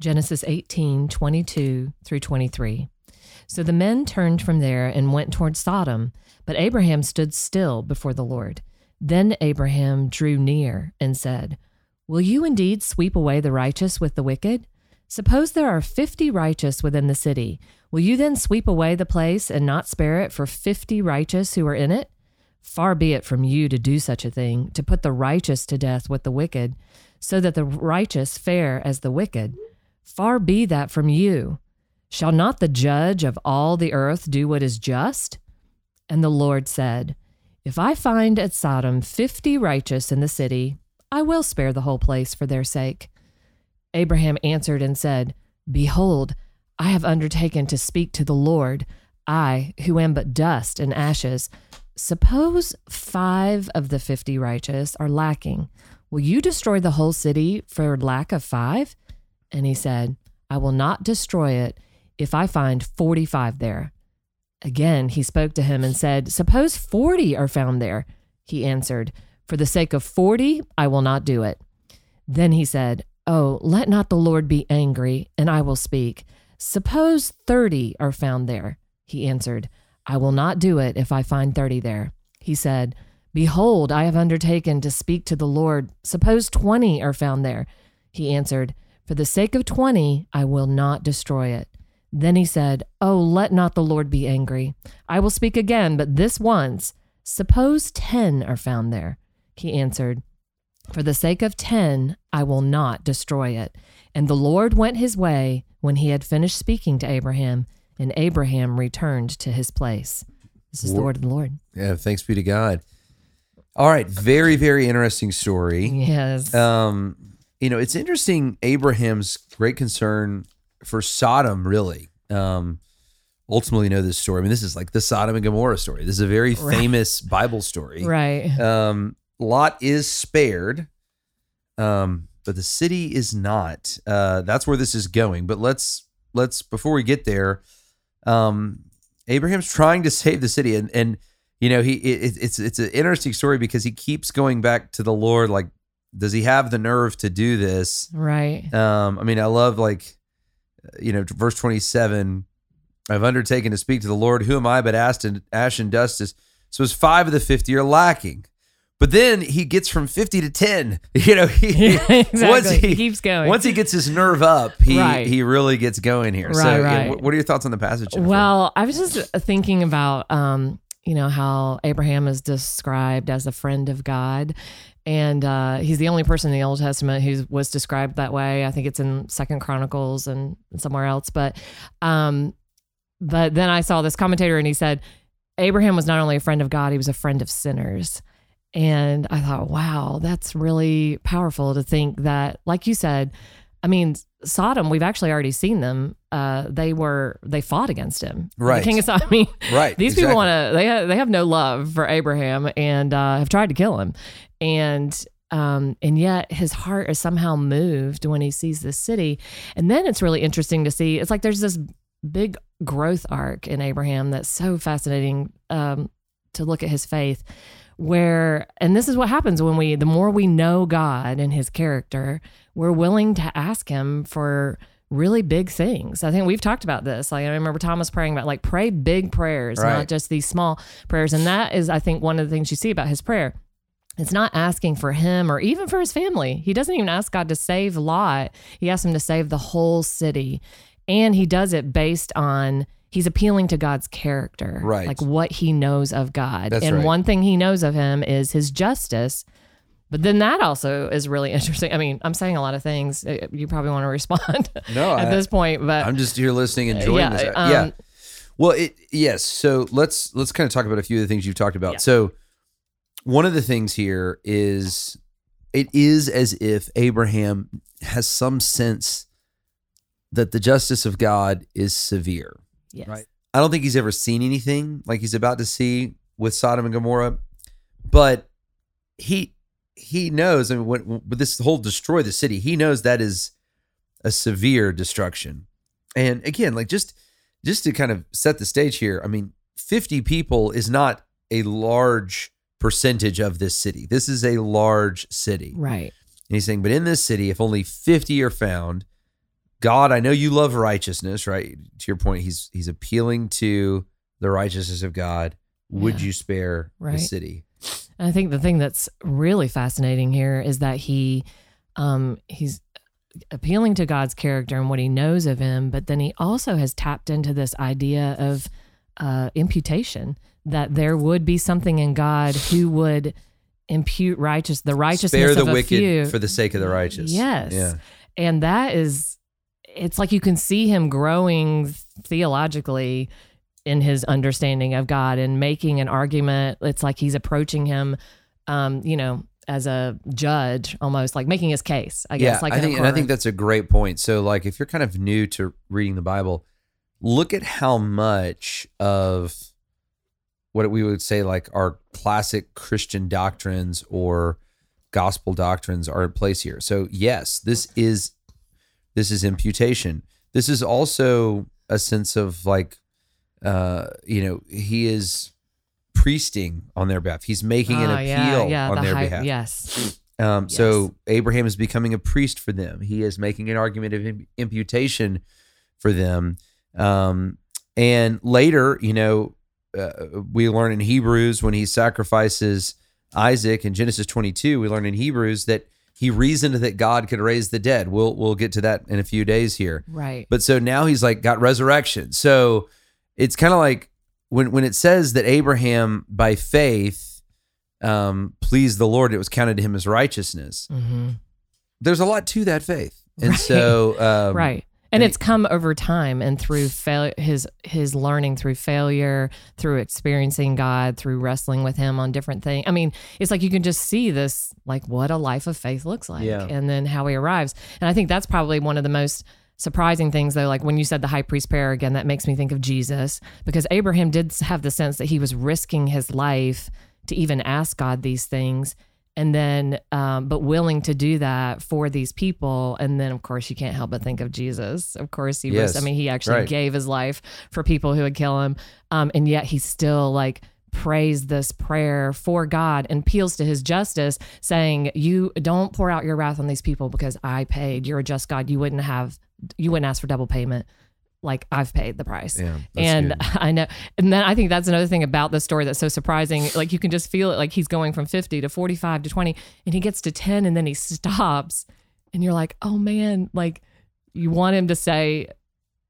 Genesis 18 22 through 23. So the men turned from there and went toward Sodom, but Abraham stood still before the Lord. Then Abraham drew near and said, Will you indeed sweep away the righteous with the wicked? Suppose there are fifty righteous within the city. Will you then sweep away the place and not spare it for fifty righteous who are in it? Far be it from you to do such a thing, to put the righteous to death with the wicked, so that the righteous fare as the wicked. Far be that from you. Shall not the judge of all the earth do what is just? And the Lord said, If I find at Sodom fifty righteous in the city, I will spare the whole place for their sake. Abraham answered and said, Behold, I have undertaken to speak to the Lord, I, who am but dust and ashes. Suppose five of the fifty righteous are lacking. Will you destroy the whole city for lack of five? And he said, I will not destroy it if I find 45 there. Again, he spoke to him and said, Suppose 40 are found there. He answered, For the sake of 40, I will not do it. Then he said, Oh, let not the Lord be angry, and I will speak. Suppose 30 are found there. He answered, I will not do it if I find 30 there. He said, Behold, I have undertaken to speak to the Lord. Suppose 20 are found there. He answered, For the sake of 20, I will not destroy it. Then he said, Oh, let not the Lord be angry. I will speak again, but this once. Suppose 10 are found there. He answered, For the sake of 10, I will not destroy it. And the Lord went his way when he had finished speaking to Abraham, and Abraham returned to his place. This is the word of the Lord. Yeah, thanks be to God. All right, very very interesting story. Yes. Um, you know, it's interesting Abraham's great concern for Sodom. Really, um, ultimately know this story. I mean, this is like the Sodom and Gomorrah story. This is a very Right. famous Bible story. right. Um, Lot is spared, um, but the city is not. Uh, that's where this is going. But let's let's before we get there, um, Abraham's trying to save the city, and and you know he it, it's it's an interesting story because he keeps going back to the Lord. Like, does he have the nerve to do this? Right. Um, I mean, I love like, you know, verse twenty seven. I've undertaken to speak to the Lord. Who am I but ash and, ash and dust? Is, so it's five of the fifty are lacking. But then he gets from fifty to ten. You know, he, exactly. once he, He keeps going. Once he gets his nerve up, he Right. he really gets going here. so, Right, yeah, right. what- what are your thoughts on the passage? Jennifer? Well, I was just thinking about, um, you know, how Abraham is described as a friend of God. And uh, he's the only person in the Old Testament who was described that way. I think it's in Second Chronicles and somewhere else. But, um, but then I saw this commentator and he said Abraham was not only a friend of God, he was a friend of sinners. And I thought, wow, that's really powerful to think that, like you said, I mean, Sodom, we've actually already seen them. Uh, they were they fought against him. Right. The king of Sodom. I mean, Right, These exactly. people want to. They have, they have no love for Abraham and uh, have tried to kill him, and um, and yet his heart is somehow moved when he sees this city. And then it's really interesting to see. It's like there's this big growth arc in Abraham that's so fascinating um, to look at his faith where and this is what happens when we the more we know God and his character, we're willing to ask him for really big things. I think we've talked about this. Like I remember Thomas praying about like pray big prayers, Right. not just these small prayers. And that is I think one of the things you see about his prayer. It's not asking for him or even for his family. He doesn't even ask God to save Lot. He asks him to save the whole city. And he does it based on he's appealing to God's character. Right. Like what he knows of God. That's and right. one thing he knows of him is his justice. But then that also is really interesting. I mean, I'm saying a lot of things. Uh, You probably want to respond No, at I- this point, but I'm just here listening, and enjoying yeah, this. um, yeah. Well, it yes. So let's let's kind of talk about a few of the things you've talked about. Yeah. So one of the things here is it is as if Abraham has some sense that the justice of God is severe. Yes. Right. I don't think he's ever seen anything like he's about to see with Sodom and Gomorrah, but he he knows. I mean, when, when this whole destroy the city, he knows that is a severe destruction. And again, like just just to kind of set the stage here, I mean, fifty people is not a large percentage of this city. This is a large city. Right. And he's saying, but in this city, if only 50 are found, God, I know you love righteousness, right? To your point, he's he's appealing to the righteousness of God. Would Yeah. you spare the city? And I think the thing that's really fascinating here is that he um he's appealing to God's character and what he knows of him, but then he also has tapped into this idea of uh imputation that there would be something in God who would impute righteous the righteousness spare the wicked few. for the sake of the righteous. Yes. Yeah. And that is, it's like you can see him growing theologically in his understanding of God and making an argument. It's like he's approaching him, um, you know, as a judge almost, like making his case, I guess. yeah, like I think, and I think that's a great point. So, like, if you're kind of new to reading the Bible, look at how much of what we would say, like, our classic Christian doctrines or gospel doctrines are in place here. So, yes, this is this is imputation. This is also a sense of like, uh, you know, he is priesting on their behalf. He's making an Oh, appeal yeah, yeah, on the their high- behalf. Yes. Um, So Abraham is becoming a priest for them. He is making an argument of imputation for them. Um, and later, you know, uh, we learn in Hebrews when he sacrifices Isaac in Genesis 22, we learn in Hebrews that he reasoned that God could raise the dead. We'll we'll get to that in a few days here. Right. But so now he's like got resurrection. So it's kind of like when when it says that Abraham by faith um pleased the Lord, it was counted to him as righteousness. hmm There's a lot to that faith. And Right. so um right. And and it's come over time and through fail- his his learning through failure, through experiencing God, through wrestling with him on different things. I mean, it's like you can just see this like what a life of faith looks like Yeah. and then how he arrives. And I think that's probably one of the most surprising things though like when you said the high priest prayer again that makes me think of Jesus because Abraham did have the sense that he was risking his life to even ask God these things and then um, but willing to do that for these people. And then of course you can't help but think of jesus. Of course he Yes, was i mean he actually right. gave his life for people who would kill him. Um, and yet he still like prays this prayer for god and appeals to his justice saying you don't pour out your wrath on these people because i paid. You're a just god. You wouldn't have you wouldn't ask for double payment like i've paid the price yeah, and good. I know, and then I think that's another thing about the story that's so surprising. Like you can just feel it, like he's going from 50 to 45 to 20, and he gets to 10 and then he stops. And you're like, oh man, like you want him to say,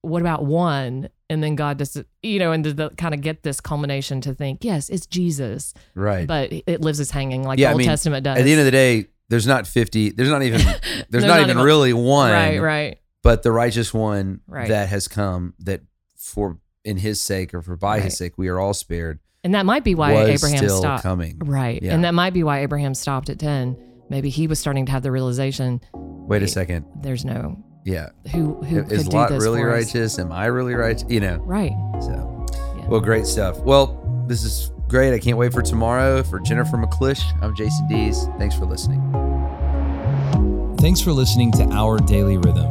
what about one? And then God just, you know, and to the, kind of get this culmination to think, yes, it's Jesus, right. but it lives as hanging like Yeah, the Old mean, Testament does. At the end of the day, there's not 50, there's not even there's, There's not, not even even- really one. right, right. But the righteous one Right. that has come that for in his sake or for by Right. his sake we are all spared And that might be why was Abraham still stopped. coming. Right. Yeah. And that might be why Abraham stopped at 10. Maybe he was starting to have the realization Wait a second. there's no Yeah. who who Is could do Lot this really for us. righteous? Am I really righteous? You know. Right. So, Yeah. well, great stuff. Well, this is great. I can't wait for tomorrow. For Jennifer McClish, I'm Jason Dees. Thanks for listening. Thanks for listening to Our Daily Rhythm.